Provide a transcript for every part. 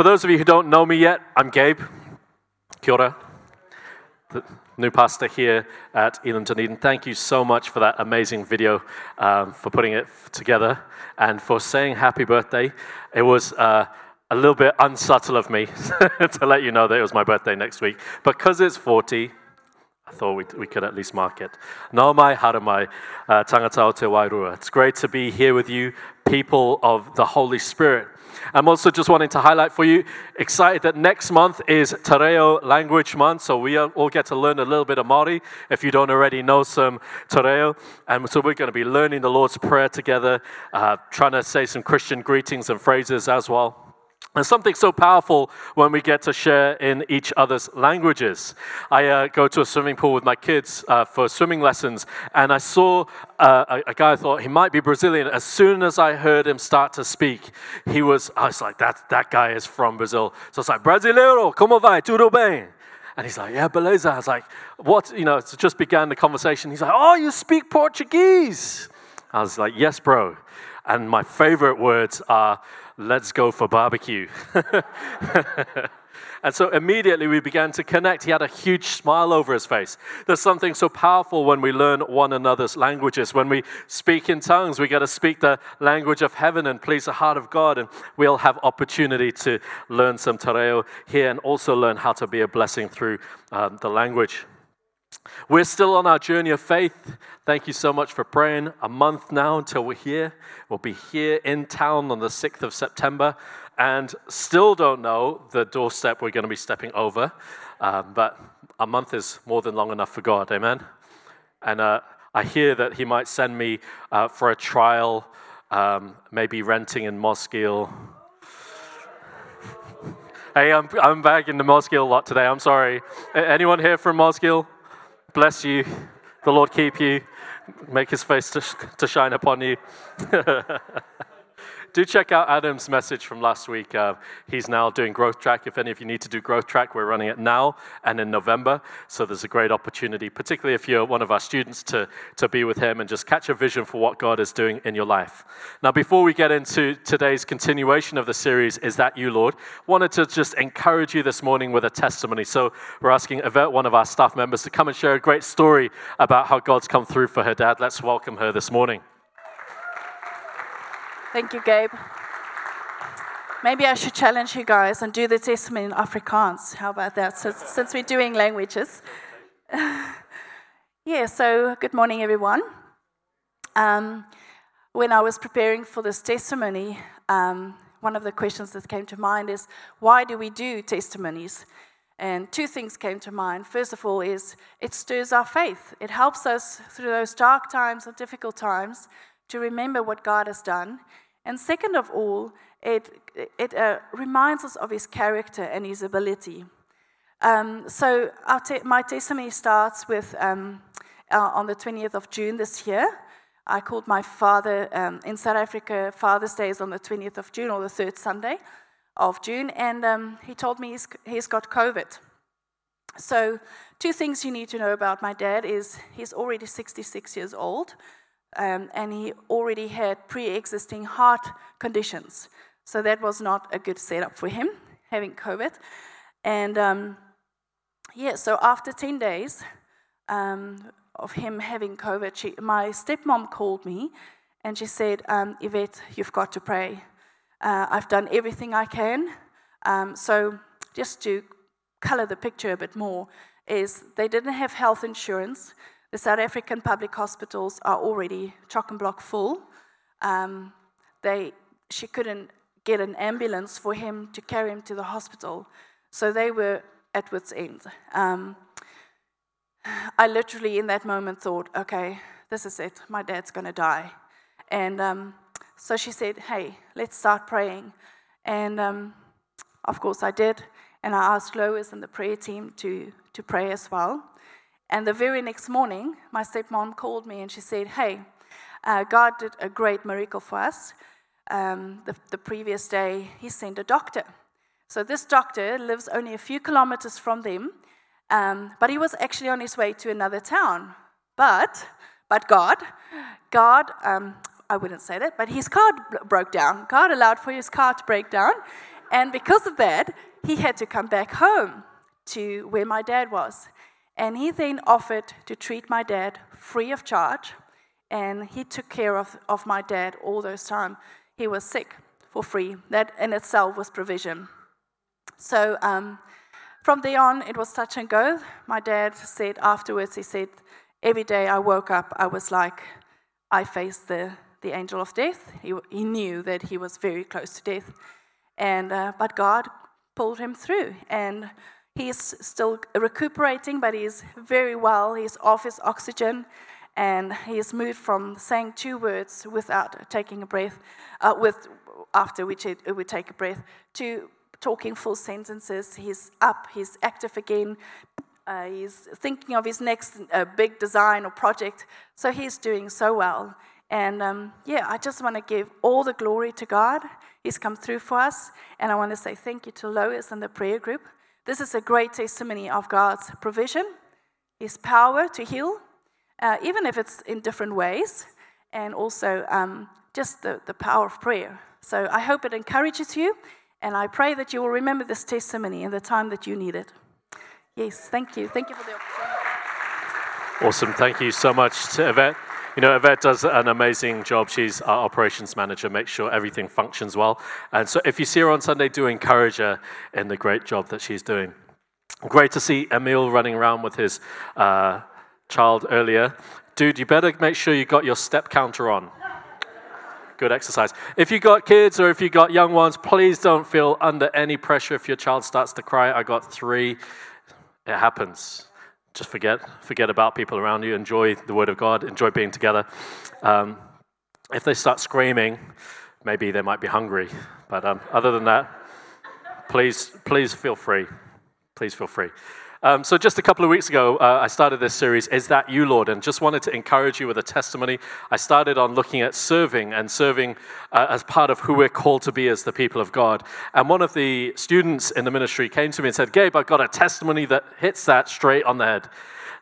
For those of you who don't know me yet, I'm Gabe. Kia ora. The new pastor here at Elim Dunedin. Thank you so much for that amazing video, um, for putting it together, and for saying happy birthday. It was uh, a little bit unsubtle of me to let you know that it was my birthday next week. Because it's 40, I thought we, we could at least mark it. Nau mai haere mai, uh, tangata o te wairua. It's great to be here with you, people of the Holy Spirit. I'm also just wanting to highlight for you, excited that next month is Te Reo Language Month, so we all get to learn a little bit of Māori if you don't already know some Te Reo. And so we're going to be learning the Lord's Prayer together, uh, trying to say some Christian greetings and phrases as well. There's something so powerful when we get to share in each other's languages. I uh, go to a swimming pool with my kids uh, for swimming lessons, and I saw uh, a, a, guy I thought he might be Brazilian. As soon as I heard him start to speak, he was, I was like, that, that guy is from Brazil. So it's like, Brasileiro, como vai? Tudo bem? And he's like, yeah, beleza. I was like, what? You know, it just began the conversation. He's like, oh, you speak Portuguese? I was like, yes, bro. And my favorite words are, let's go for barbecue. and so immediately we began to connect. He had a huge smile over his face. There's something so powerful when we learn one another's languages. When we speak in tongues, we get to speak the language of heaven and please the heart of God. And we'll have opportunity to learn some Te Reo here and also learn how to be a blessing through um, the language. We're still on our journey of faith. Thank you so much for praying. A month now until we're here. We'll be here in town on the 6th of September and still don't know the doorstep we're going to be stepping over. Um, but a month is more than long enough for God. Amen. And uh, I hear that He might send me uh, for a trial, um, maybe renting in Mosgiel. hey, I'm, I'm back in the Mosgiel lot today. I'm sorry. Anyone here from Mosgiel? Bless you. The Lord keep you. Make his face to, to shine upon you. do check out Adam's message from last week. Uh, he's now doing Growth Track. If any of you need to do Growth Track, we're running it now and in November. So there's a great opportunity, particularly if you're one of our students, to, to be with him and just catch a vision for what God is doing in your life. Now, before we get into today's continuation of the series, Is That You, Lord? wanted to just encourage you this morning with a testimony. So we're asking Yvette, one of our staff members, to come and share a great story about how God's come through for her dad. Let's welcome her this morning. Thank you, Gabe. Maybe I should challenge you guys and do the testimony in Afrikaans. How about that? So, since we're doing languages. yeah, so good morning, everyone. Um, when I was preparing for this testimony, um, one of the questions that came to mind is why do we do testimonies? And two things came to mind. First of all, is it stirs our faith. It helps us through those dark times or difficult times to remember what God has done. And second of all, it, it uh, reminds us of his character and his ability. Um, so te- my testimony starts with um, uh, on the 20th of June this year. I called my father um, in South Africa. Father's Day is on the 20th of June or the third Sunday of June, and um, he told me he's, he's got COVID. So, two things you need to know about my dad is he's already 66 years old um, and he already had pre existing heart conditions. So that was not a good setup for him, having COVID. And um, yeah, so after 10 days um, of him having COVID, she, my stepmom called me and she said, um, Yvette, you've got to pray. Uh, I've done everything I can. Um, so just to color the picture a bit more, is they didn't have health insurance. The South African public hospitals are already chock and block full. Um, they, she couldn't get an ambulance for him to carry him to the hospital, so they were at wit's end. Um, I literally, in that moment, thought, okay, this is it. My dad's going to die. And um, so she said, hey, let's start praying. And um, of course, I did. And I asked Lois and the prayer team to, to pray as well. And the very next morning, my stepmom called me and she said, Hey, uh, God did a great miracle for us. Um, the, the previous day, He sent a doctor. So this doctor lives only a few kilometers from them, um, but he was actually on his way to another town. But, but God, God, um, I wouldn't say that, but his car broke down. God allowed for his car to break down, And because of that, he had to come back home to where my dad was. And he then offered to treat my dad free of charge. And he took care of, of my dad all those time. He was sick for free. That in itself was provision. So um, from there on, it was touch and go. My dad said afterwards, he said, every day I woke up, I was like, I faced the, the angel of death. He, he knew that he was very close to death. And, uh, but God pulled him through. And he's still recuperating, but he's very well. He's off his oxygen. And he's moved from saying two words without taking a breath, uh, with, after which it, it would take a breath, to talking full sentences. He's up, he's active again. Uh, he's thinking of his next uh, big design or project. So he's doing so well. And um, yeah, I just want to give all the glory to God. He's come through for us. And I want to say thank you to Lois and the prayer group. This is a great testimony of God's provision, His power to heal, uh, even if it's in different ways, and also um, just the, the power of prayer. So I hope it encourages you. And I pray that you will remember this testimony in the time that you need it. Yes, thank you. Thank you for the opportunity. Awesome. Thank you so much to Yvette. You know, Yvette does an amazing job. She's our operations manager, makes sure everything functions well. And so if you see her on Sunday, do encourage her in the great job that she's doing. Great to see Emil running around with his uh, child earlier. Dude, you better make sure you got your step counter on good exercise. If you got kids or if you got young ones, please don't feel under any pressure if your child starts to cry. I got three. It happens. Just forget, forget about people around you. Enjoy the Word of God. Enjoy being together. Um, if they start screaming, maybe they might be hungry. But um, other than that, please, please feel free. Please feel free. Um, so, just a couple of weeks ago, uh, I started this series, Is That You, Lord? And just wanted to encourage you with a testimony. I started on looking at serving and serving uh, as part of who we're called to be as the people of God. And one of the students in the ministry came to me and said, Gabe, I've got a testimony that hits that straight on the head.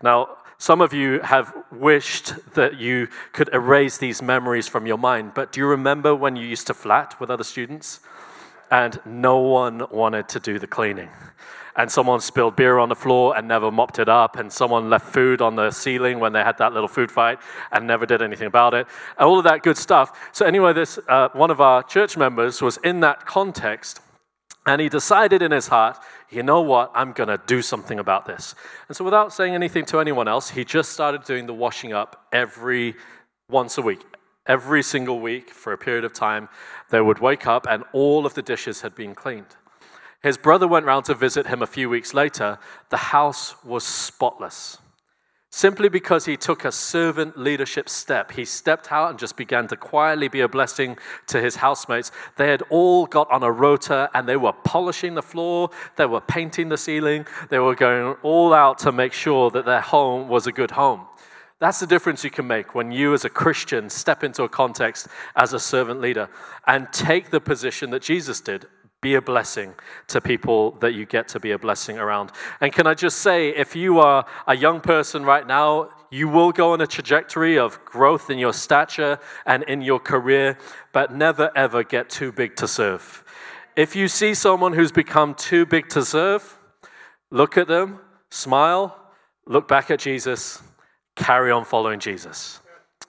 Now, some of you have wished that you could erase these memories from your mind, but do you remember when you used to flat with other students and no one wanted to do the cleaning? And someone spilled beer on the floor and never mopped it up, and someone left food on the ceiling when they had that little food fight and never did anything about it, all of that good stuff. So, anyway, this uh, one of our church members was in that context, and he decided in his heart, you know what, I'm going to do something about this. And so, without saying anything to anyone else, he just started doing the washing up every once a week. Every single week for a period of time, they would wake up and all of the dishes had been cleaned. His brother went round to visit him a few weeks later. The house was spotless. Simply because he took a servant leadership step. He stepped out and just began to quietly be a blessing to his housemates. They had all got on a rota and they were polishing the floor, they were painting the ceiling, they were going all out to make sure that their home was a good home. That's the difference you can make when you, as a Christian, step into a context as a servant leader and take the position that Jesus did be a blessing to people that you get to be a blessing around. And can I just say, if you are a young person right now, you will go on a trajectory of growth in your stature and in your career, but never ever get too big to serve. If you see someone who's become too big to serve, look at them, smile, look back at Jesus, carry on following Jesus.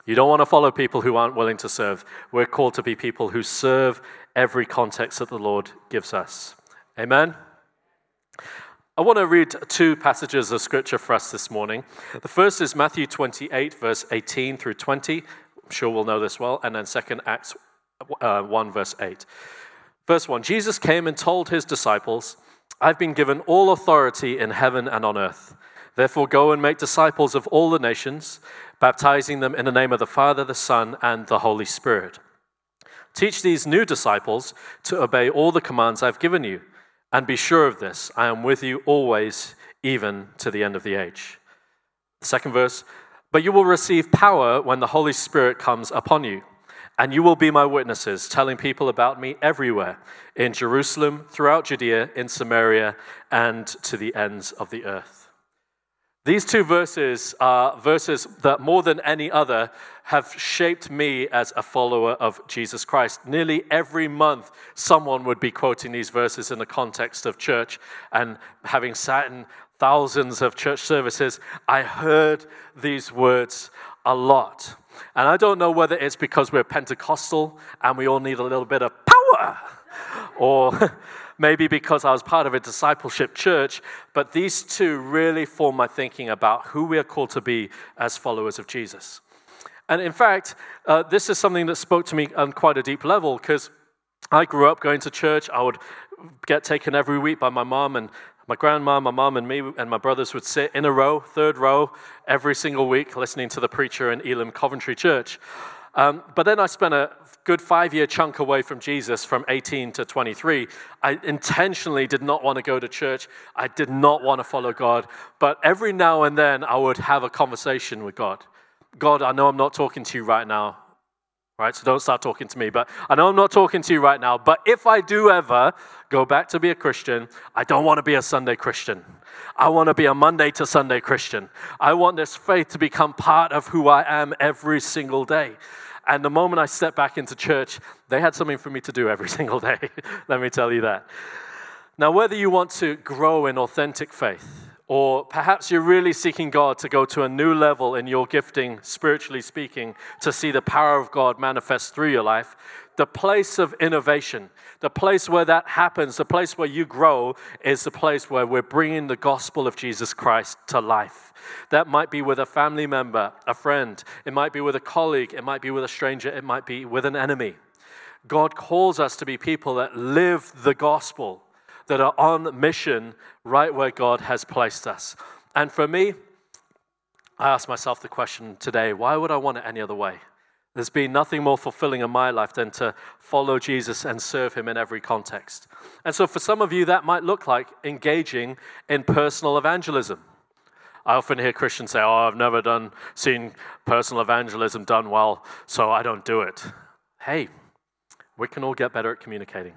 You don't want to follow people who aren't willing to serve. We're called to be people who serve every context that the Lord gives us. Amen? I want to read two passages of scripture for us this morning. The first is Matthew 28, verse 18 through 20. I'm sure we'll know this well. And then second, Acts uh, 1, verse 8. Verse 1 Jesus came and told his disciples, I've been given all authority in heaven and on earth. Therefore, go and make disciples of all the nations, baptizing them in the name of the Father, the Son, and the Holy Spirit Teach these new disciples to obey all the commands I've given you. And be sure of this I am with you always, even to the end of the age. Second verse But you will receive power when the Holy Spirit comes upon you. And you will be my witnesses, telling people about me everywhere in Jerusalem, throughout Judea, in Samaria, and to the ends of the earth. These two verses are verses that more than any other have shaped me as a follower of Jesus Christ. Nearly every month, someone would be quoting these verses in the context of church. And having sat in thousands of church services, I heard these words a lot. And I don't know whether it's because we're Pentecostal and we all need a little bit of power, or maybe because I was part of a discipleship church, but these two really form my thinking about who we are called to be as followers of Jesus. And in fact, uh, this is something that spoke to me on quite a deep level because I grew up going to church. I would get taken every week by my mom and my grandma, my mom, and me and my brothers would sit in a row, third row, every single week, listening to the preacher in Elim Coventry Church. Um, but then I spent a good five year chunk away from Jesus from 18 to 23. I intentionally did not want to go to church. I did not want to follow God. But every now and then I would have a conversation with God. God, I know I'm not talking to you right now right? So don't start talking to me. But I know I'm not talking to you right now, but if I do ever go back to be a Christian, I don't want to be a Sunday Christian. I want to be a Monday to Sunday Christian. I want this faith to become part of who I am every single day. And the moment I stepped back into church, they had something for me to do every single day. Let me tell you that. Now, whether you want to grow in authentic faith, or perhaps you're really seeking God to go to a new level in your gifting, spiritually speaking, to see the power of God manifest through your life. The place of innovation, the place where that happens, the place where you grow, is the place where we're bringing the gospel of Jesus Christ to life. That might be with a family member, a friend, it might be with a colleague, it might be with a stranger, it might be with an enemy. God calls us to be people that live the gospel that are on mission right where God has placed us. And for me, I ask myself the question today why would I want it any other way? There's been nothing more fulfilling in my life than to follow Jesus and serve him in every context. And so, for some of you, that might look like engaging in personal evangelism. I often hear Christians say, Oh, I've never done, seen personal evangelism done well, so I don't do it. Hey, we can all get better at communicating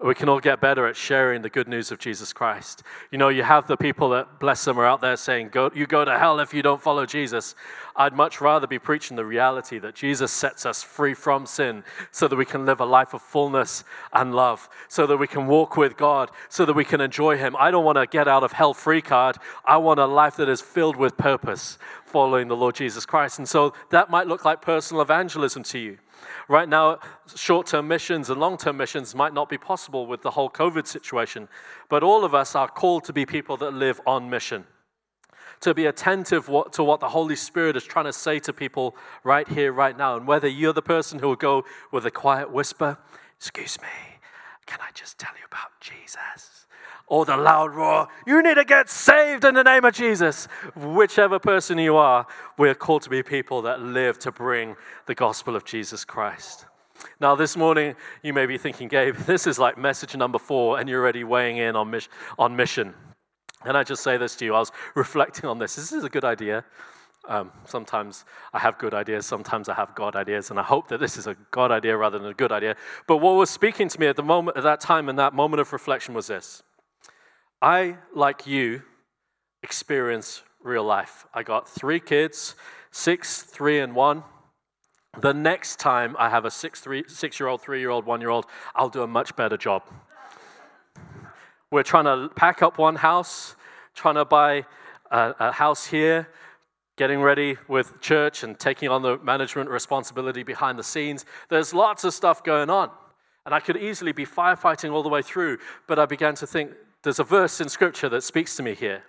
we can all get better at sharing the good news of Jesus Christ. You know, you have the people that, bless them, are out there saying, go, You go to hell if you don't follow Jesus. I'd much rather be preaching the reality that Jesus sets us free from sin so that we can live a life of fullness and love, so that we can walk with God, so that we can enjoy Him. I don't want to get out of hell free card. I want a life that is filled with purpose following the Lord Jesus Christ. And so that might look like personal evangelism to you. Right now, short term missions and long term missions might not be possible with the whole COVID situation, but all of us are called to be people that live on mission. To be attentive to what the Holy Spirit is trying to say to people right here, right now. And whether you're the person who will go with a quiet whisper, Excuse me, can I just tell you about Jesus? Or the loud roar, you need to get saved in the name of Jesus. Whichever person you are, we're called to be people that live to bring the gospel of Jesus Christ. Now, this morning, you may be thinking, Gabe, this is like message number four, and you're already weighing in on, mis- on mission. And I just say this to you? I was reflecting on this. This is a good idea. Um, sometimes I have good ideas, sometimes I have God ideas, and I hope that this is a God idea rather than a good idea. But what was speaking to me at the moment, at that time, in that moment of reflection, was this: I, like you, experience real life. I got three kids six, three, and one. The next time I have a six, three, six year old, three year old, one year old, I'll do a much better job. We're trying to pack up one house, trying to buy a, a house here, getting ready with church and taking on the management responsibility behind the scenes. There's lots of stuff going on. And I could easily be firefighting all the way through, but I began to think there's a verse in Scripture that speaks to me here.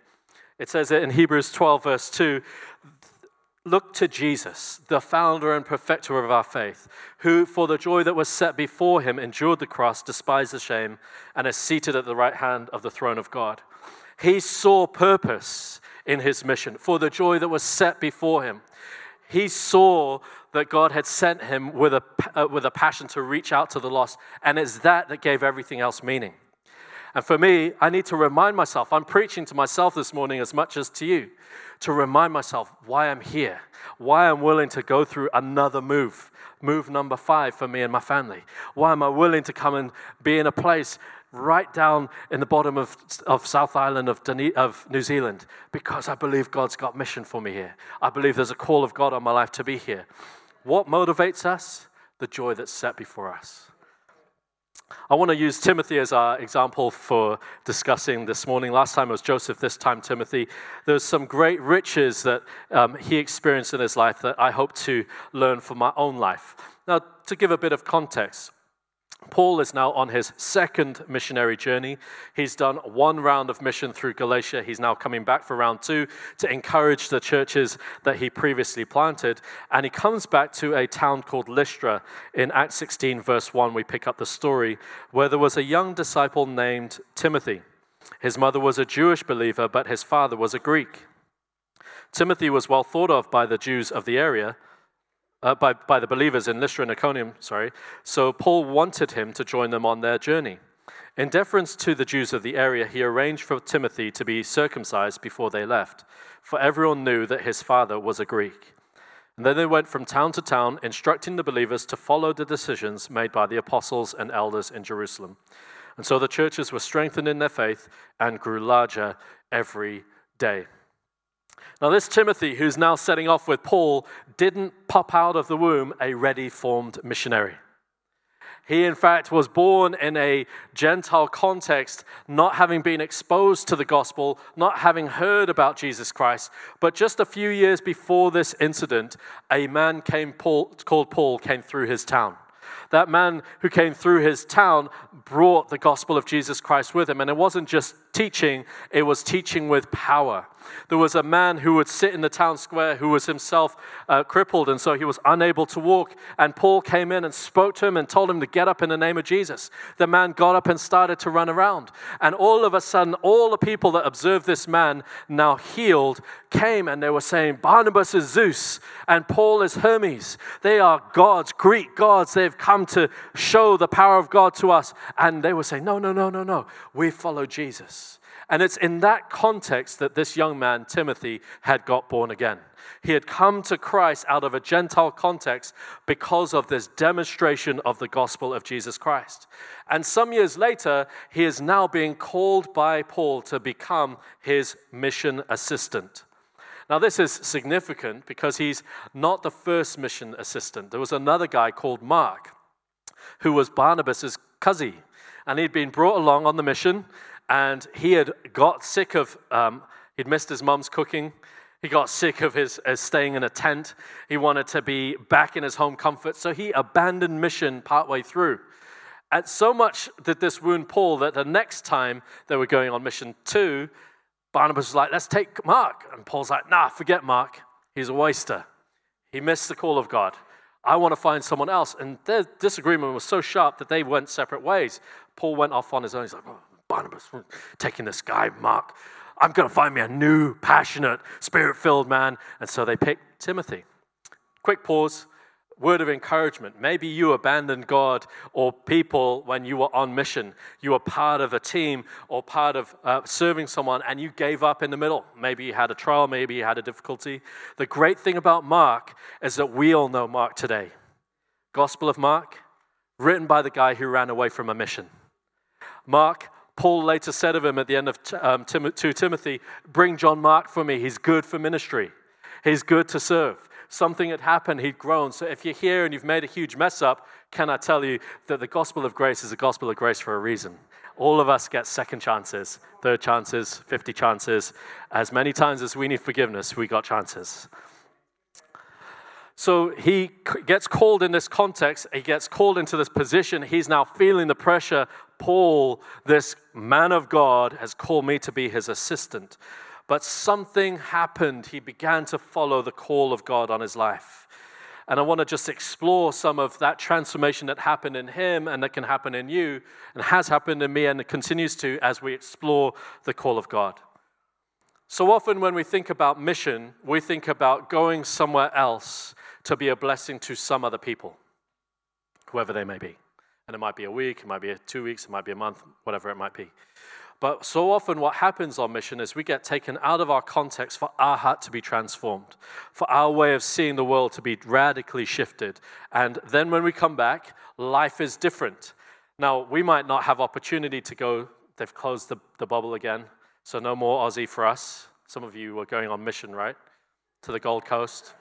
It says it in Hebrews 12, verse 2 Look to Jesus, the founder and perfecter of our faith, who, for the joy that was set before him, endured the cross, despised the shame, and is seated at the right hand of the throne of God. He saw purpose in his mission for the joy that was set before him. He saw that God had sent him with a, uh, with a passion to reach out to the lost, and it's that that gave everything else meaning. And for me, I need to remind myself, I'm preaching to myself this morning as much as to you, to remind myself why I'm here, why I'm willing to go through another move, move number five for me and my family. Why am I willing to come and be in a place right down in the bottom of, of South Island of, of New Zealand because I believe God's got mission for me here. I believe there's a call of God on my life to be here. What motivates us? The joy that's set before us. I want to use Timothy as our example for discussing this morning. Last time it was Joseph, this time Timothy. There's some great riches that um, he experienced in his life that I hope to learn for my own life. Now, to give a bit of context, Paul is now on his second missionary journey. He's done one round of mission through Galatia. He's now coming back for round two to encourage the churches that he previously planted. And he comes back to a town called Lystra. In Acts 16, verse 1, we pick up the story where there was a young disciple named Timothy. His mother was a Jewish believer, but his father was a Greek. Timothy was well thought of by the Jews of the area uh, by, by the believers in Lystra and Iconium, sorry. So Paul wanted him to join them on their journey. In deference to the Jews of the area, he arranged for Timothy to be circumcised before they left, for everyone knew that his father was a Greek. And then they went from town to town, instructing the believers to follow the decisions made by the apostles and elders in Jerusalem. And so the churches were strengthened in their faith and grew larger every day. Now, this Timothy, who's now setting off with Paul, didn't pop out of the womb a ready formed missionary. He, in fact, was born in a Gentile context, not having been exposed to the gospel, not having heard about Jesus Christ. But just a few years before this incident, a man Paul, called Paul came through his town. That man who came through his town brought the gospel of Jesus Christ with him. And it wasn't just teaching, it was teaching with power. There was a man who would sit in the town square who was himself uh, crippled, and so he was unable to walk. And Paul came in and spoke to him and told him to get up in the name of Jesus. The man got up and started to run around. And all of a sudden, all the people that observed this man now healed came and they were saying, Barnabas is Zeus and Paul is Hermes. They are gods, Greek gods. They've come to show the power of God to us. And they were saying, No, no, no, no, no. We follow Jesus. And it's in that context that this young man, Timothy, had got born again. He had come to Christ out of a Gentile context because of this demonstration of the gospel of Jesus Christ. And some years later, he is now being called by Paul to become his mission assistant. Now, this is significant because he's not the first mission assistant. There was another guy called Mark who was Barnabas's cousin, and he'd been brought along on the mission and he had got sick of, um, he'd missed his mum's cooking. He got sick of his, his staying in a tent. He wanted to be back in his home comfort, so he abandoned mission partway through. And so much did this wound Paul that the next time they were going on mission two, Barnabas was like, let's take Mark. And Paul's like, nah, forget Mark. He's a waster. He missed the call of God. I want to find someone else. And their disagreement was so sharp that they went separate ways. Paul went off on his own. He's like, oh, Barnabas, taking this guy, Mark. I'm going to find me a new, passionate, spirit filled man. And so they picked Timothy. Quick pause. Word of encouragement. Maybe you abandoned God or people when you were on mission. You were part of a team or part of uh, serving someone and you gave up in the middle. Maybe you had a trial, maybe you had a difficulty. The great thing about Mark is that we all know Mark today. Gospel of Mark, written by the guy who ran away from a mission. Mark Paul later said of him at the end of um, 2 Timothy, Bring John Mark for me. He's good for ministry, he's good to serve. Something had happened, he'd grown. So if you're here and you've made a huge mess up, can I tell you that the gospel of grace is a gospel of grace for a reason? All of us get second chances, third chances, 50 chances. As many times as we need forgiveness, we got chances. So he gets called in this context, he gets called into this position. He's now feeling the pressure. Paul, this man of God, has called me to be his assistant. But something happened. He began to follow the call of God on his life. And I want to just explore some of that transformation that happened in him and that can happen in you and has happened in me and continues to as we explore the call of God. So often, when we think about mission, we think about going somewhere else to be a blessing to some other people, whoever they may be. And it might be a week, it might be two weeks, it might be a month, whatever it might be. But so often, what happens on mission is we get taken out of our context for our heart to be transformed, for our way of seeing the world to be radically shifted. And then when we come back, life is different. Now, we might not have opportunity to go, they've closed the, the bubble again, so no more Aussie for us. Some of you were going on mission, right? To the Gold Coast.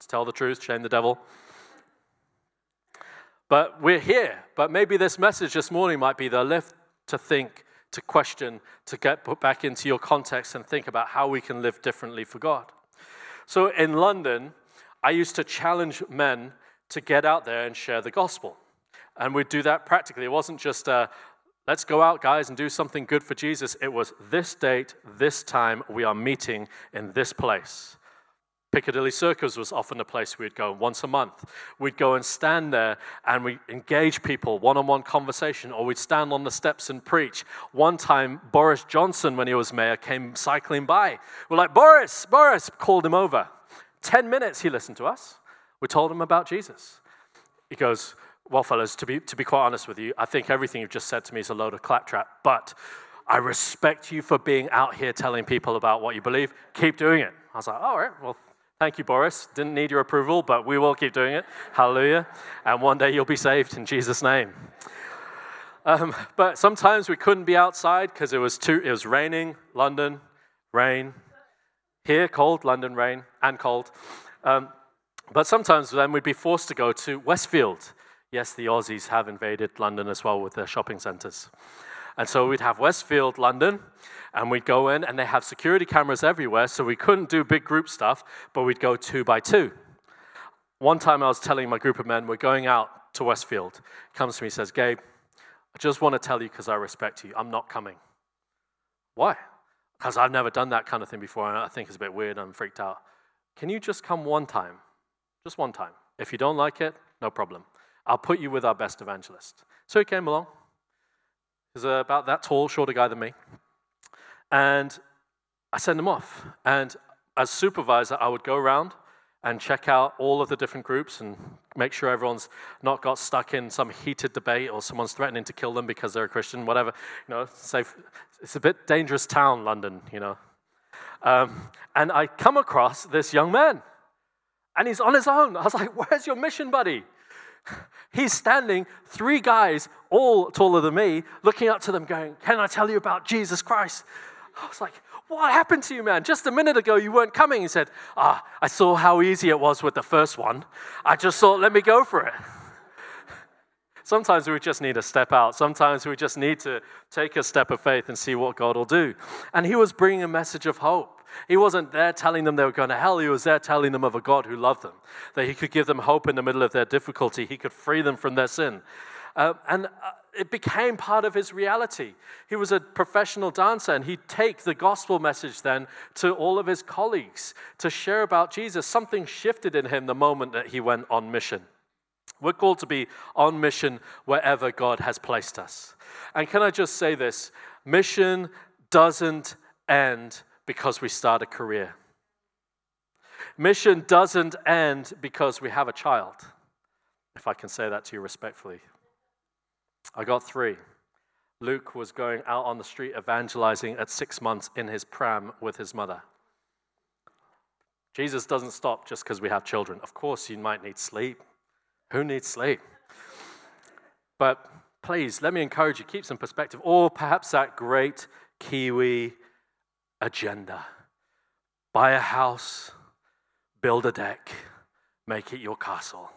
To tell the truth, shame the devil. But we're here. But maybe this message this morning might be the lift to think, to question, to get put back into your context and think about how we can live differently for God. So in London, I used to challenge men to get out there and share the gospel. And we'd do that practically. It wasn't just, uh, let's go out, guys, and do something good for Jesus. It was this date, this time, we are meeting in this place. Piccadilly Circus was often a place we'd go once a month. We'd go and stand there and we engage people, one on one conversation, or we'd stand on the steps and preach. One time, Boris Johnson, when he was mayor, came cycling by. We're like, Boris, Boris, called him over. 10 minutes he listened to us. We told him about Jesus. He goes, Well, fellas, to be, to be quite honest with you, I think everything you've just said to me is a load of claptrap, but I respect you for being out here telling people about what you believe. Keep doing it. I was like, All right, well, Thank you, Boris. Didn't need your approval, but we will keep doing it. Hallelujah. And one day you'll be saved in Jesus' name. Um, but sometimes we couldn't be outside because it was too. It was raining. London, rain. Here, cold. London, rain and cold. Um, but sometimes then we'd be forced to go to Westfield. Yes, the Aussies have invaded London as well with their shopping centres. And so we'd have Westfield, London, and we'd go in, and they have security cameras everywhere, so we couldn't do big group stuff, but we'd go two by two. One time I was telling my group of men, we're going out to Westfield. Comes to me says, Gabe, I just want to tell you because I respect you, I'm not coming. Why? Because I've never done that kind of thing before, and I think it's a bit weird, I'm freaked out. Can you just come one time? Just one time. If you don't like it, no problem. I'll put you with our best evangelist. So he came along. He's about that tall, shorter guy than me. And I send him off. And as supervisor, I would go around and check out all of the different groups and make sure everyone's not got stuck in some heated debate or someone's threatening to kill them because they're a Christian, whatever. You know, safe. It's a bit dangerous town, London, you know. Um, and I come across this young man, and he's on his own. I was like, Where's your mission, buddy? He's standing, three guys, all taller than me, looking up to them, going, Can I tell you about Jesus Christ? I was like, What happened to you, man? Just a minute ago, you weren't coming. He said, Ah, I saw how easy it was with the first one. I just thought, let me go for it. Sometimes we just need to step out. Sometimes we just need to take a step of faith and see what God will do. And he was bringing a message of hope. He wasn't there telling them they were going to hell. He was there telling them of a God who loved them, that He could give them hope in the middle of their difficulty, He could free them from their sin. Uh, and uh, it became part of his reality. He was a professional dancer, and he'd take the gospel message then to all of his colleagues to share about Jesus. Something shifted in him the moment that he went on mission. We're called to be on mission wherever God has placed us. And can I just say this? Mission doesn't end because we start a career. Mission doesn't end because we have a child, if I can say that to you respectfully. I got three. Luke was going out on the street evangelizing at six months in his pram with his mother. Jesus doesn't stop just because we have children. Of course, you might need sleep. Who needs sleep? But please, let me encourage you, keep some perspective. Or perhaps that great Kiwi agenda. Buy a house, build a deck, make it your castle.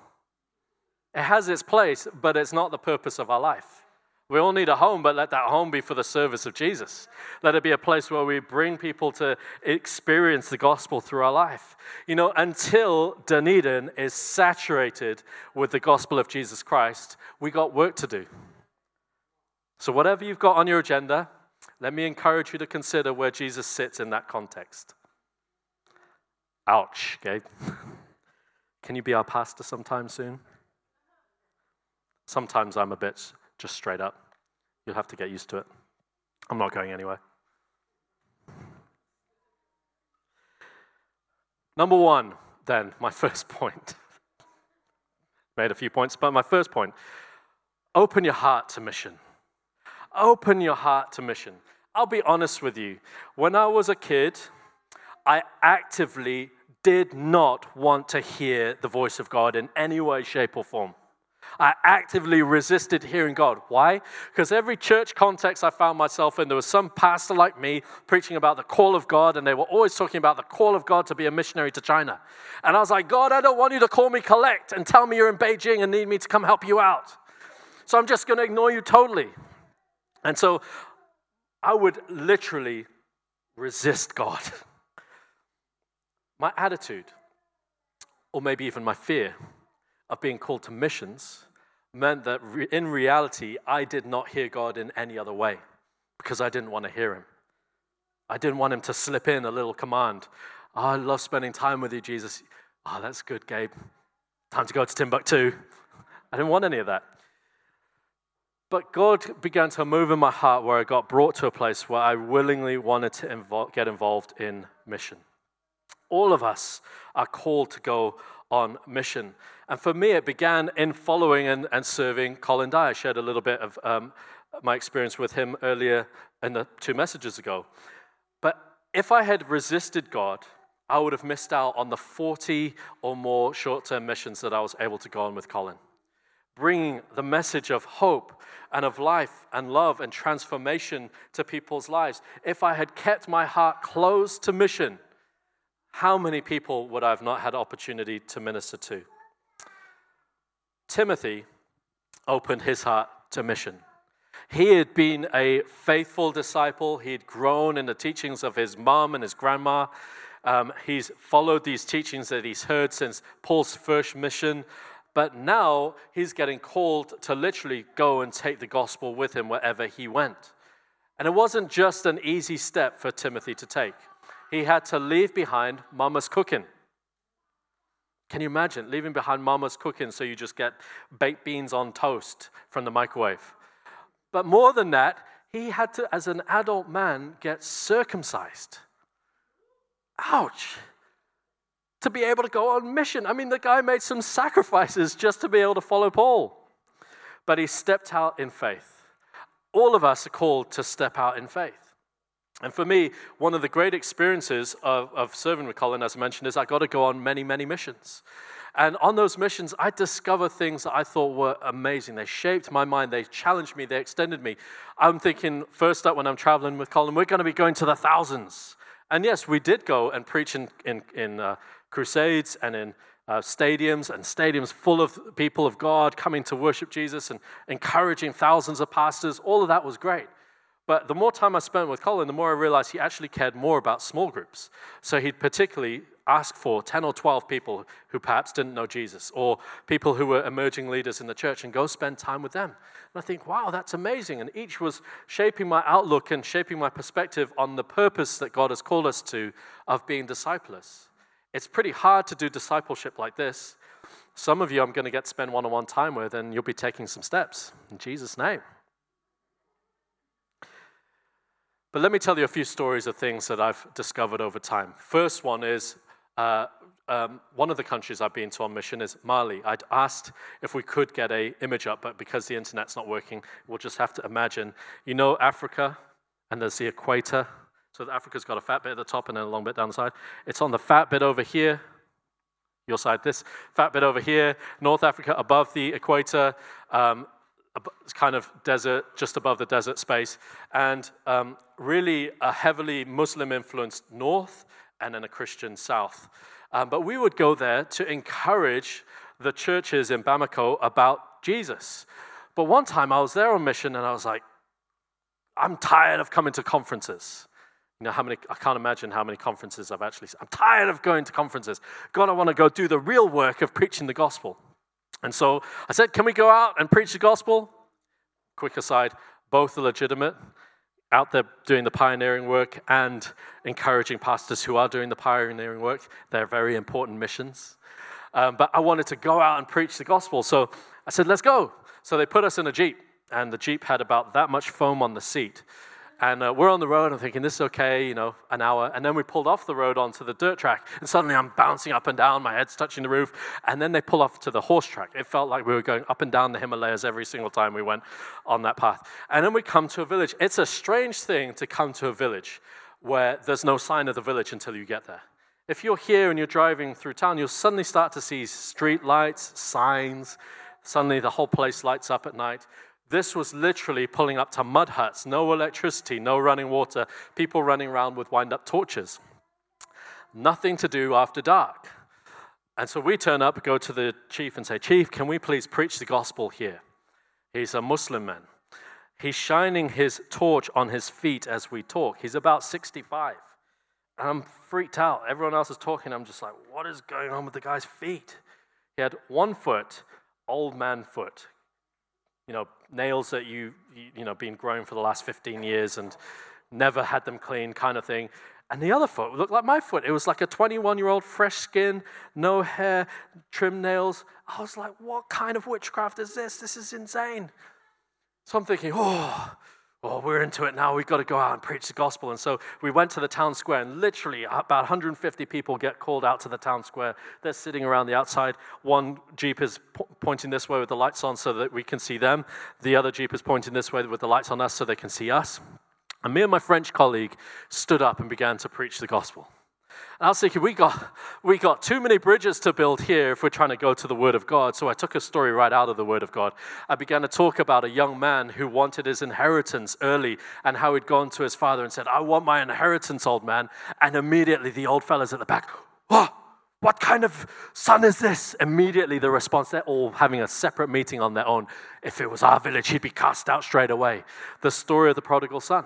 It has its place, but it's not the purpose of our life. We all need a home, but let that home be for the service of Jesus. Let it be a place where we bring people to experience the gospel through our life. You know, until Dunedin is saturated with the gospel of Jesus Christ, we got work to do. So, whatever you've got on your agenda, let me encourage you to consider where Jesus sits in that context. Ouch, Gabe. Can you be our pastor sometime soon? Sometimes I'm a bit just straight up. You'll have to get used to it. I'm not going anywhere. Number one, then, my first point. Made a few points, but my first point open your heart to mission. Open your heart to mission. I'll be honest with you. When I was a kid, I actively did not want to hear the voice of God in any way, shape, or form. I actively resisted hearing God. Why? Because every church context I found myself in, there was some pastor like me preaching about the call of God, and they were always talking about the call of God to be a missionary to China. And I was like, God, I don't want you to call me collect and tell me you're in Beijing and need me to come help you out. So I'm just going to ignore you totally. And so I would literally resist God. My attitude, or maybe even my fear of being called to missions, meant that in reality, I did not hear God in any other way because I didn't want to hear Him. I didn't want Him to slip in a little command. Oh, I love spending time with you, Jesus. Oh, that's good, Gabe. Time to go to Timbuktu. I didn't want any of that. But God began to move in my heart where I got brought to a place where I willingly wanted to get involved in mission. All of us are called to go on mission. And for me, it began in following and, and serving Colin Dye. I shared a little bit of um, my experience with him earlier in the two messages ago. But if I had resisted God, I would have missed out on the 40 or more short term missions that I was able to go on with Colin bringing the message of hope and of life and love and transformation to people's lives. If I had kept my heart closed to mission, how many people would I have not had opportunity to minister to? Timothy opened his heart to mission. He had been a faithful disciple. He had grown in the teachings of his mom and his grandma. Um, he's followed these teachings that he's heard since Paul's first mission but now he's getting called to literally go and take the gospel with him wherever he went. And it wasn't just an easy step for Timothy to take. He had to leave behind mama's cooking. Can you imagine leaving behind mama's cooking so you just get baked beans on toast from the microwave? But more than that, he had to, as an adult man, get circumcised. Ouch to be able to go on mission. I mean, the guy made some sacrifices just to be able to follow Paul. But he stepped out in faith. All of us are called to step out in faith. And for me, one of the great experiences of, of serving with Colin, as I mentioned, is I got to go on many, many missions. And on those missions, I discovered things that I thought were amazing. They shaped my mind, they challenged me, they extended me. I'm thinking, first up, when I'm traveling with Colin, we're going to be going to the thousands. And yes, we did go and preach in, in, in uh, crusades and in uh, stadiums and stadiums full of people of God coming to worship Jesus and encouraging thousands of pastors. All of that was great. But the more time I spent with Colin, the more I realized he actually cared more about small groups. So he'd particularly ask for 10 or 12 people who perhaps didn't know Jesus or people who were emerging leaders in the church and go spend time with them. And I think, wow, that's amazing. And each was shaping my outlook and shaping my perspective on the purpose that God has called us to of being disciples. It's pretty hard to do discipleship like this. Some of you I'm going to get to spend one on one time with, and you'll be taking some steps in Jesus' name. But let me tell you a few stories of things that I've discovered over time. First one is uh, um, one of the countries I've been to on mission is Mali. I'd asked if we could get a image up, but because the internet's not working, we'll just have to imagine. You know Africa, and there's the equator, so Africa's got a fat bit at the top and then a long bit down the side. It's on the fat bit over here, your side, this fat bit over here, North Africa above the equator, um, it's kind of desert, just above the desert space, and um, really a heavily Muslim influenced north and then a Christian south. Um, but we would go there to encourage the churches in Bamako about Jesus. But one time I was there on mission and I was like, I'm tired of coming to conferences. You know, how many, I can't imagine how many conferences I've actually, I'm tired of going to conferences. God, I want to go do the real work of preaching the gospel. And so I said, Can we go out and preach the gospel? Quick aside, both are legitimate, out there doing the pioneering work and encouraging pastors who are doing the pioneering work. They're very important missions. Um, but I wanted to go out and preach the gospel. So I said, Let's go. So they put us in a Jeep, and the Jeep had about that much foam on the seat. And uh, we're on the road. I'm thinking, this is okay, you know, an hour. And then we pulled off the road onto the dirt track. And suddenly I'm bouncing up and down. My head's touching the roof. And then they pull off to the horse track. It felt like we were going up and down the Himalayas every single time we went on that path. And then we come to a village. It's a strange thing to come to a village where there's no sign of the village until you get there. If you're here and you're driving through town, you'll suddenly start to see street lights, signs, Suddenly, the whole place lights up at night. This was literally pulling up to mud huts, no electricity, no running water, people running around with wind up torches. Nothing to do after dark. And so we turn up, go to the chief, and say, Chief, can we please preach the gospel here? He's a Muslim man. He's shining his torch on his feet as we talk. He's about 65. And I'm freaked out. Everyone else is talking. I'm just like, what is going on with the guy's feet? He had one foot, old man foot. You know, nails that you, you know, been growing for the last 15 years and never had them clean kind of thing. And the other foot looked like my foot. It was like a 21 year old, fresh skin, no hair, trim nails. I was like, what kind of witchcraft is this? This is insane. So I'm thinking, oh, oh, we're into it now. We've got to go out and preach the gospel. And so we went to the town square, and literally about 150 people get called out to the town square. They're sitting around the outside. One Jeep is po- pointing this way with the lights on so that we can see them. The other Jeep is pointing this way with the lights on us so they can see us. And me and my French colleague stood up and began to preach the gospel. And I was thinking, we got, we got too many bridges to build here if we're trying to go to the Word of God. So I took a story right out of the Word of God. I began to talk about a young man who wanted his inheritance early and how he'd gone to his father and said, I want my inheritance, old man. And immediately the old fella's at the back, oh, what kind of son is this? Immediately the response, they're all having a separate meeting on their own. If it was our village, he'd be cast out straight away. The story of the prodigal son.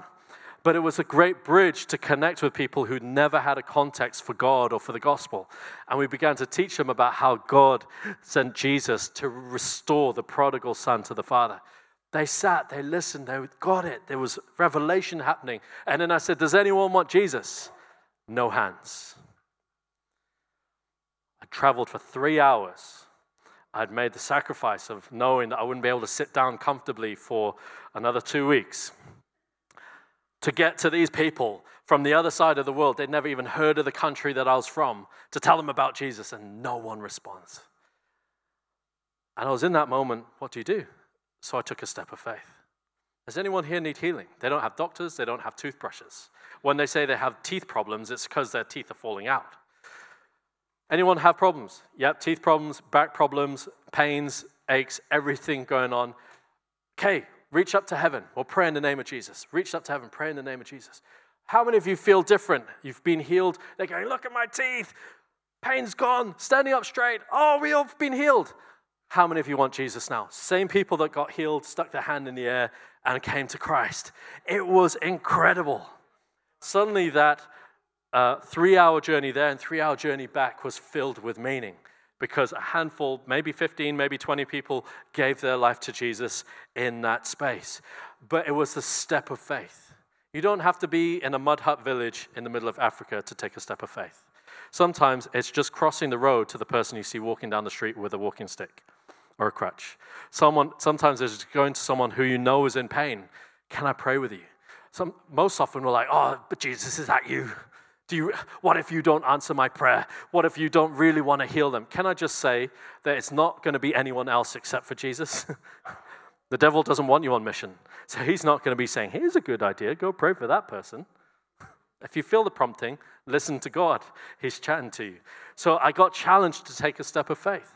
But it was a great bridge to connect with people who never had a context for God or for the gospel. And we began to teach them about how God sent Jesus to restore the prodigal son to the Father. They sat, they listened, they got it. There was revelation happening. And then I said, Does anyone want Jesus? No hands. I traveled for three hours. I'd made the sacrifice of knowing that I wouldn't be able to sit down comfortably for another two weeks to get to these people from the other side of the world. They'd never even heard of the country that I was from to tell them about Jesus, and no one responds. And I was in that moment, what do you do? So I took a step of faith. Does anyone here need healing? They don't have doctors, they don't have toothbrushes. When they say they have teeth problems, it's because their teeth are falling out. Anyone have problems? Yep, teeth problems, back problems, pains, aches, everything going on. Okay, Reach up to heaven or pray in the name of Jesus. Reach up to heaven, pray in the name of Jesus. How many of you feel different? You've been healed. They're going, Look at my teeth. Pain's gone. Standing up straight. Oh, we all been healed. How many of you want Jesus now? Same people that got healed, stuck their hand in the air, and came to Christ. It was incredible. Suddenly, that uh, three hour journey there and three hour journey back was filled with meaning because a handful, maybe 15, maybe 20 people gave their life to Jesus in that space. But it was the step of faith. You don't have to be in a mud hut village in the middle of Africa to take a step of faith. Sometimes it's just crossing the road to the person you see walking down the street with a walking stick or a crutch. Someone, sometimes it's going to someone who you know is in pain. Can I pray with you? Some, most often we're like, oh, but Jesus, is that you? Do you, what if you don't answer my prayer? What if you don't really want to heal them? Can I just say that it's not going to be anyone else except for Jesus? the devil doesn't want you on mission. So he's not going to be saying, here's a good idea, go pray for that person. If you feel the prompting, listen to God. He's chatting to you. So I got challenged to take a step of faith.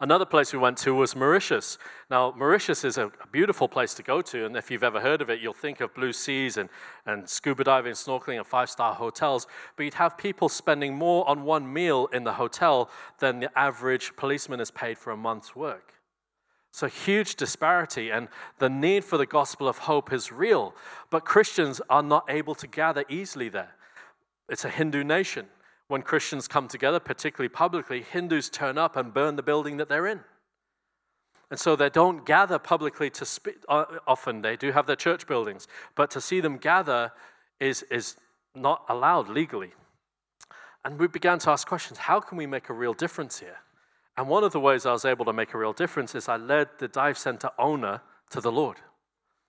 Another place we went to was Mauritius. Now, Mauritius is a, beautiful place to go to, and if you've ever heard of it, you'll think of blue seas and, and scuba diving, snorkeling, and five star hotels. But you'd have people spending more on one meal in the hotel than the average policeman is paid for a month's work. So, huge disparity, and the need for the gospel of hope is real. But Christians are not able to gather easily there. It's a Hindu nation when Christians come together, particularly publicly, Hindus turn up and burn the building that they're in. And so they don't gather publicly to speak, uh, often. They do have their church buildings, but to see them gather is, is not allowed legally. And we began to ask questions how can we make a real difference here? And one of the ways I was able to make a real difference is I led the dive center owner to the Lord.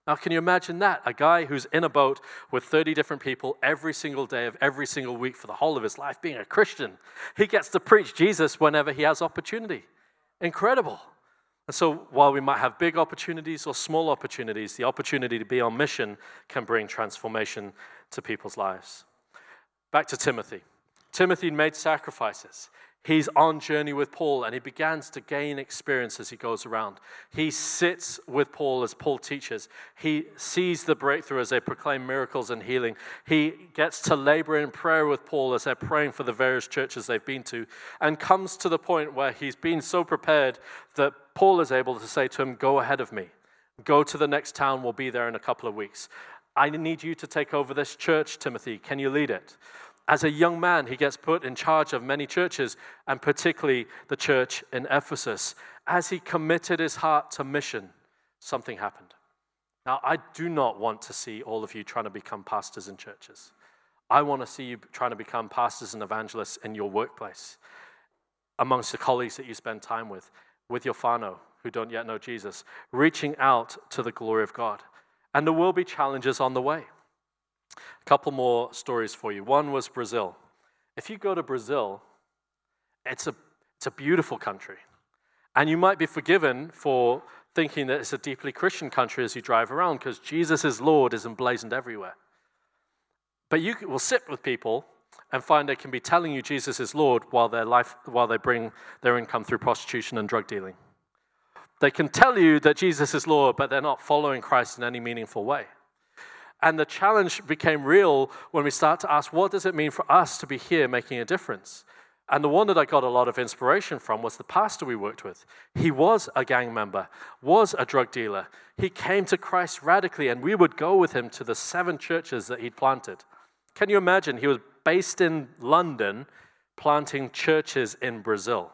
Now, can you imagine that? A guy who's in a boat with 30 different people every single day of every single week for the whole of his life, being a Christian. He gets to preach Jesus whenever he has opportunity. Incredible. And so, while we might have big opportunities or small opportunities, the opportunity to be on mission can bring transformation to people's lives. Back to Timothy. Timothy made sacrifices. He's on journey with Paul and he begins to gain experience as he goes around. He sits with Paul as Paul teaches. He sees the breakthrough as they proclaim miracles and healing. He gets to labor in prayer with Paul as they're praying for the various churches they've been to and comes to the point where he's been so prepared that Paul is able to say to him, Go ahead of me. Go to the next town. We'll be there in a couple of weeks. I need you to take over this church, Timothy. Can you lead it? As a young man, he gets put in charge of many churches, and particularly the church in Ephesus. As he committed his heart to mission, something happened. Now, I do not want to see all of you trying to become pastors in churches. I want to see you trying to become pastors and evangelists in your workplace, amongst the colleagues that you spend time with, with your whānau who don't yet know Jesus, reaching out to the glory of God. And there will be challenges on the way. A couple more stories for you. One was Brazil. If you go to Brazil, it's a, it's a beautiful country. And you might be forgiven for thinking that it's a deeply Christian country as you drive around because Jesus is Lord is emblazoned everywhere. But you will sit with people and find they can be telling you Jesus is Lord while, their life, while they bring their income through prostitution and drug dealing. They can tell you that Jesus is Lord, but they're not following Christ in any meaningful way. And the challenge became real when we start to ask, what does it mean for us to be here making a difference? And the one that I got a lot of inspiration from was the pastor we worked with. He was a gang member, was a drug dealer. He came to Christ radically, and we would go with him to the seven churches that he'd planted. Can you imagine? He was based in London, planting churches in Brazil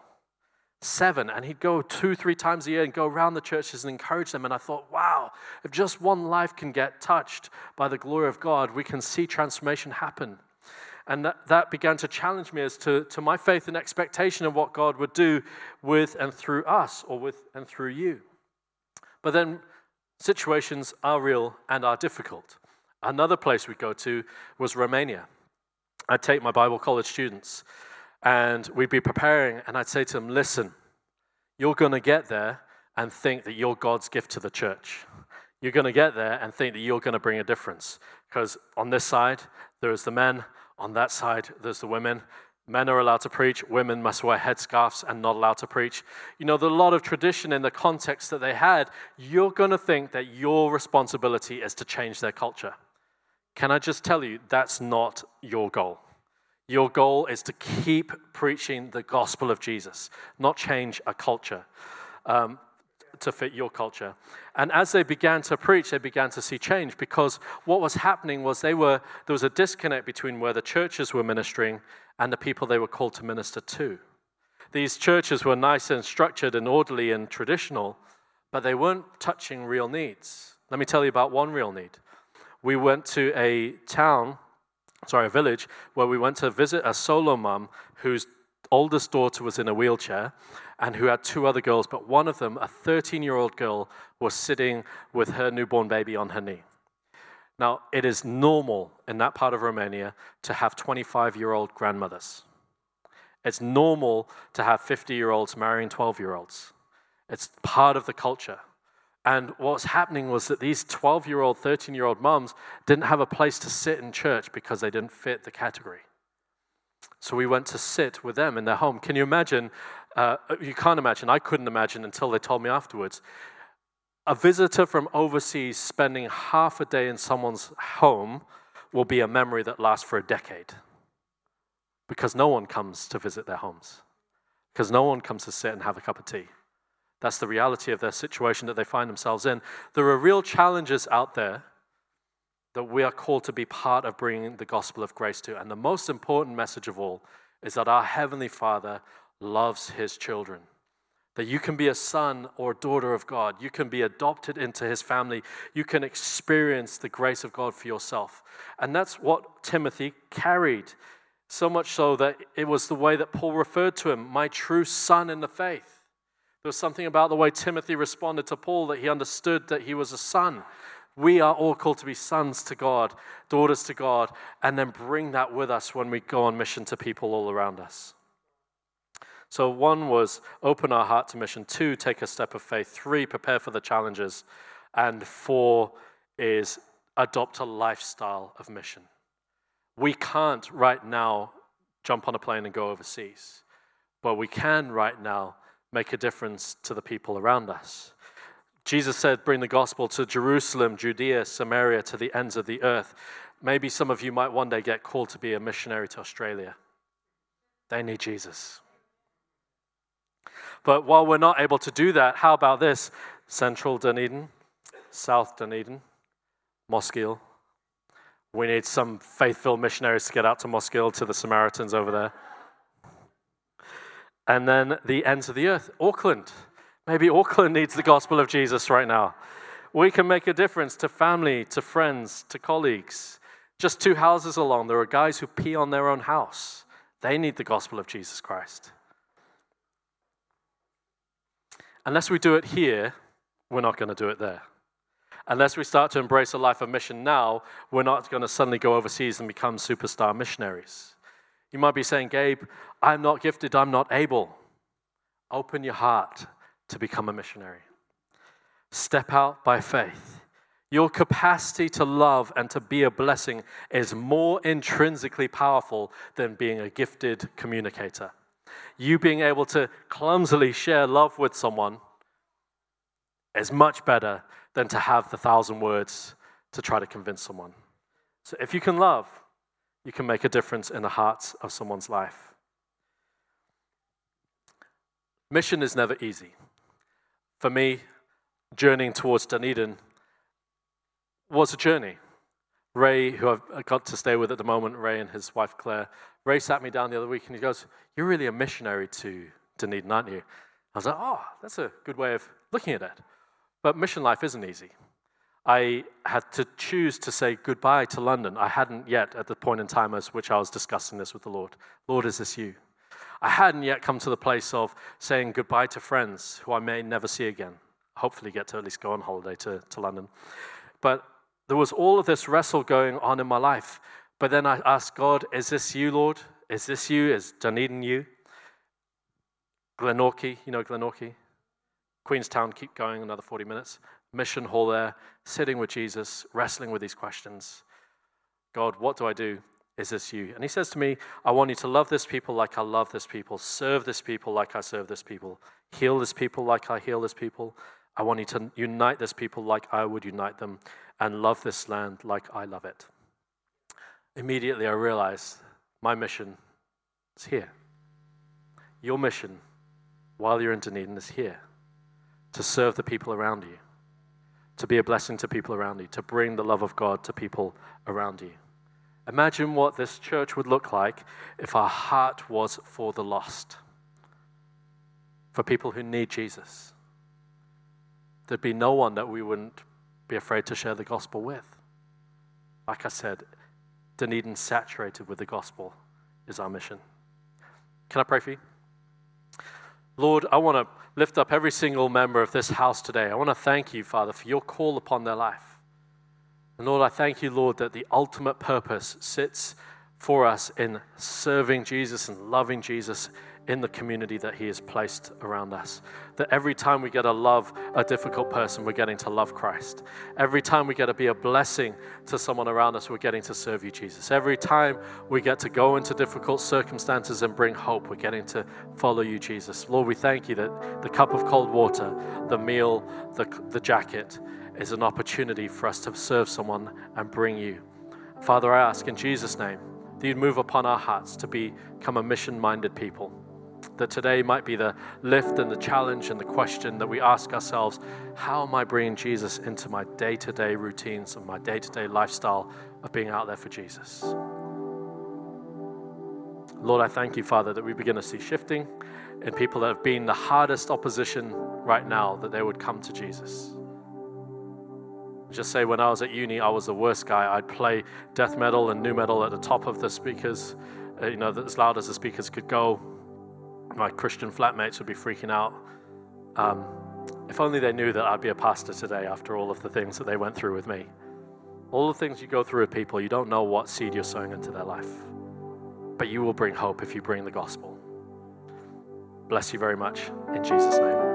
seven, and he'd go two, three times a year and go around the churches and encourage them. And I thought, wow, if just one life can get touched by the glory of God, we can see transformation happen. And that, that began to challenge me as to, to my faith and expectation of what God would do with and through us, or with and through you. But then situations are real and are difficult. Another place we go to was Romania. I'd take my Bible college students and we'd be preparing, and I'd say to them, Listen, you're going to get there and think that you're God's gift to the church. You're going to get there and think that you're going to bring a difference. Because on this side, there's the men, on that side, there's the women. Men are allowed to preach, women must wear headscarves and not allowed to preach. You know, there's a lot of tradition in the context that they had. You're going to think that your responsibility is to change their culture. Can I just tell you, that's not your goal. Your goal is to keep preaching the gospel of Jesus, not change a culture um, to fit your culture. And as they began to preach, they began to see change because what was happening was they were there was a disconnect between where the churches were ministering and the people they were called to minister to. These churches were nice and structured and orderly and traditional, but they weren't touching real needs. Let me tell you about one real need. We went to a town sorry, a village where we went to visit a solo mom whose oldest daughter was in a wheelchair and who had two other girls, but one of them, a 13 year old girl, was sitting with her newborn baby on her knee. Now, it is normal in that part of Romania to have 25 year old grandmothers. It's normal to have 50 year olds marrying 12 year olds. It's part of the culture. And what's happening was that these 12 year old, 13 year old moms didn't have a place to sit in church because they didn't fit the category. So we went to sit with them in their home. Can you imagine? Uh, you can't imagine. I couldn't imagine until they told me afterwards. A visitor from overseas spending half a day in someone's home will be a memory that lasts for a decade because no one comes to visit their homes, because no one comes to sit and have a cup of tea. That's the reality of their situation that they find themselves in. There are real challenges out there that we are called to be part of bringing the gospel of grace to. And the most important message of all is that our Heavenly Father loves His children. That you can be a son or daughter of God. You can be adopted into His family. You can experience the grace of God for yourself. And that's what Timothy carried. So much so that it was the way that Paul referred to him, my true son in the faith. There was something about the way Timothy responded to Paul that he understood that he was a son. We are all called to be sons to God, daughters to God, and then bring that with us when we go on mission to people all around us. So, one was open our heart to mission. Two, take a step of faith. Three, prepare for the challenges. And four is adopt a lifestyle of mission. We can't right now jump on a plane and go overseas but we can right now make a difference to the people around us. Jesus said, Bring the gospel to Jerusalem, Judea, Samaria, to the ends of the earth. Maybe some of you might one day get called to be a missionary to Australia. They need Jesus. But while we're not able to do that, how about this? Central Dunedin, South Dunedin, Mosgiel. We need some faithful missionaries to get out to Mosgiel, to the Samaritans over there. And then the ends of the earth, Auckland. Maybe Auckland needs the gospel of Jesus right now. We can make a difference to family, to friends, to colleagues. Just two houses along, there are guys who pee on their own house. They need the gospel of Jesus Christ. Unless we do it here, we're not going to do it there. Unless we start to embrace a life of mission now, we're not going to suddenly go overseas and become superstar missionaries. You might be saying, Gabe, I'm not gifted, I'm not able. Open your heart to become a missionary. Step out by faith. Your capacity to love and to be a blessing is more intrinsically powerful than being a gifted communicator. You being able to clumsily share love with someone is much better than to have the thousand words to try to convince someone. So if you can love, you can make a difference in the heart of someone's life. Mission is never easy. For me, journeying towards Dunedin was a journey. Ray, who I've got to stay with at the moment, Ray and his wife Claire, Ray sat me down the other week and he goes, You're really a missionary to Dunedin, aren't you? I was like, Oh, that's a good way of looking at it. But mission life isn't easy. I had to choose to say goodbye to London. I hadn't yet, at the point in time as which I was discussing this with the Lord. Lord, is this you? I hadn't yet come to the place of saying goodbye to friends who I may never see again. Hopefully, get to at least go on holiday to, to London. But there was all of this wrestle going on in my life. But then I asked God, Is this you, Lord? Is this you? Is Dunedin you? Glenorchy, you know Glenorchy? Queenstown, keep going another 40 minutes. Mission hall there, sitting with Jesus, wrestling with these questions. God, what do I do? Is this you? And he says to me, I want you to love this people like I love this people, serve this people like I serve this people, heal this people like I heal this people. I want you to unite this people like I would unite them, and love this land like I love it. Immediately, I realized my mission is here. Your mission, while you're in Dunedin, is here to serve the people around you, to be a blessing to people around you, to bring the love of God to people around you. Imagine what this church would look like if our heart was for the lost, for people who need Jesus. There'd be no one that we wouldn't be afraid to share the gospel with. Like I said, Dunedin saturated with the gospel is our mission. Can I pray for you? Lord, I want to lift up every single member of this house today. I want to thank you, Father, for your call upon their life. And Lord, I thank you, Lord, that the ultimate purpose sits for us in serving Jesus and loving Jesus in the community that He has placed around us. That every time we get to love a difficult person, we're getting to love Christ. Every time we get to be a blessing to someone around us, we're getting to serve you, Jesus. Every time we get to go into difficult circumstances and bring hope, we're getting to follow you, Jesus. Lord, we thank you that the cup of cold water, the meal, the, the jacket is an opportunity for us to serve someone and bring you. Father, I ask in Jesus' name that you'd move upon our hearts to become a mission minded people that today might be the lift and the challenge and the question that we ask ourselves how am I bringing Jesus into my day to day routines and my day to day lifestyle of being out there for Jesus? Lord, I thank you, Father, that we begin to see shifting in people that have been the hardest opposition right now, that they would come to Jesus. Just say, when I was at uni, I was the worst guy. I'd play death metal and new metal at the top of the speakers, uh, you know, as loud as the speakers could go my Christian flatmates would be freaking out. Um, if only they knew that I'd be a pastor today after all of the things that they went through with me. All the things you go through with people, you don't know what seed you're sowing into their life. But you will bring hope if you bring the gospel. Bless you very much in Jesus' name.